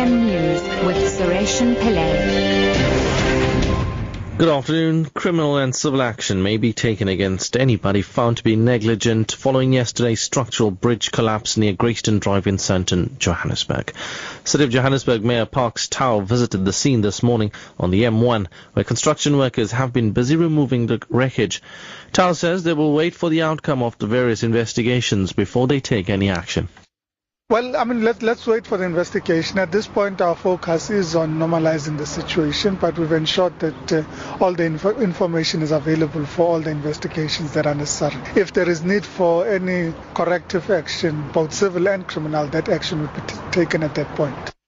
FM News with Pillay. Good afternoon. Criminal and civil action may be taken against anybody found to be negligent following yesterday's structural bridge collapse near Grayston Drive in Sandton, Johannesburg. City of Johannesburg Mayor Parks Tau visited the scene this morning on the M1 where construction workers have been busy removing the wreckage. Tau says they will wait for the outcome of the various investigations before they take any action. Well, I mean, let, let's wait for the investigation. At this point, our focus is on normalizing the situation, but we've ensured that uh, all the info- information is available for all the investigations that are necessary. If there is need for any corrective action, both civil and criminal, that action will be t- taken at that point.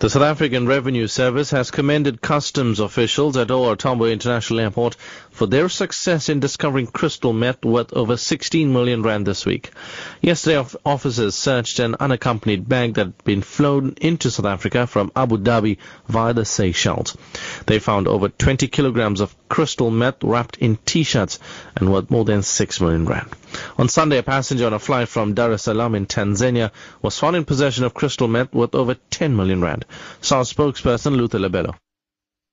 The South African Revenue Service has commended customs officials at OR Tambo International Airport for their success in discovering crystal meth worth over 16 million rand this week. Yesterday, officers searched an unaccompanied bag that had been flown into South Africa from Abu Dhabi via the Seychelles. They found over 20 kilograms of crystal meth wrapped in t-shirts and worth more than 6 million rand. On Sunday, a passenger on a flight from Dar es Salaam in Tanzania was found in possession of crystal meth worth over 10 million rand. SARS spokesperson Luther Lebelo.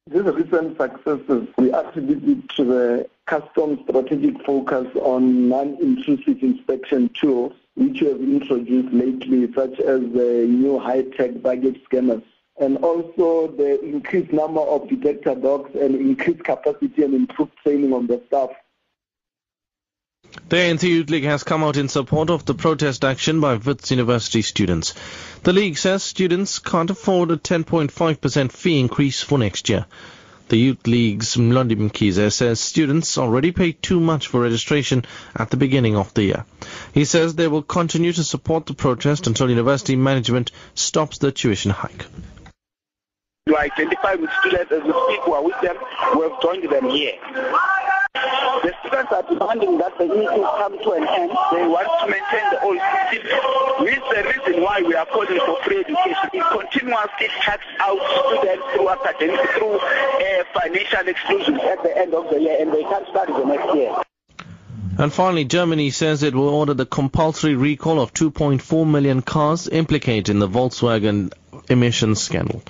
These recent successes we attribute it to the customs strategic focus on non-intrusive inspection tools which we have introduced lately, such as the new high-tech baggage scanners and also the increased number of detector dogs and increased capacity and improved training on the staff. The ANC Youth League has come out in support of the protest action by Wits University students. The league says students can't afford a 10.5% fee increase for next year. The Youth League's Mlondi Mkhize says students already pay too much for registration at the beginning of the year. He says they will continue to support the protest until university management stops the tuition hike. You identify with students as we speak, who are with them, we have joined them here. Demanding that the meeting come to an end. They want to maintain the old system. This is the reason why we are calling for free education. It continuously cuts out students through academic, through uh, financial exclusion at the end of the year, and they can't study the next year. And finally, Germany says it will order the compulsory recall of 2.4 million cars implicated in the Volkswagen emissions scandal.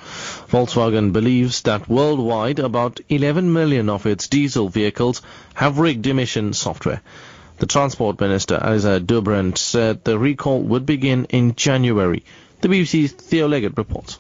Volkswagen believes that worldwide about 11 million of its diesel vehicles have rigged emission software. The Transport Minister, Eliza Dobrindt, said the recall would begin in January. The BBC's Theo Leggett reports.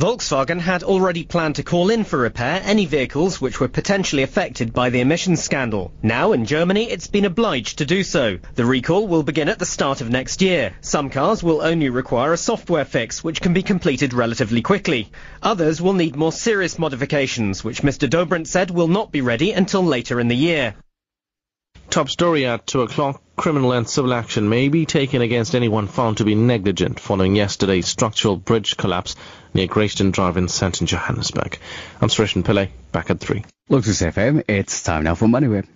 Volkswagen had already planned to call in for repair any vehicles which were potentially affected by the emissions scandal. Now, in Germany, it's been obliged to do so. The recall will begin at the start of next year. Some cars will only require a software fix, which can be completed relatively quickly. Others will need more serious modifications, which Mr. Dobrindt said will not be ready until later in the year. Top story at 2 o'clock. Criminal and civil action may be taken against anyone found to be negligent following yesterday's structural bridge collapse near Grayston Drive in Sandton, Johannesburg. I'm Suresh Pillay, back at 3. Lotus FM, it's time now for MoneyWeb.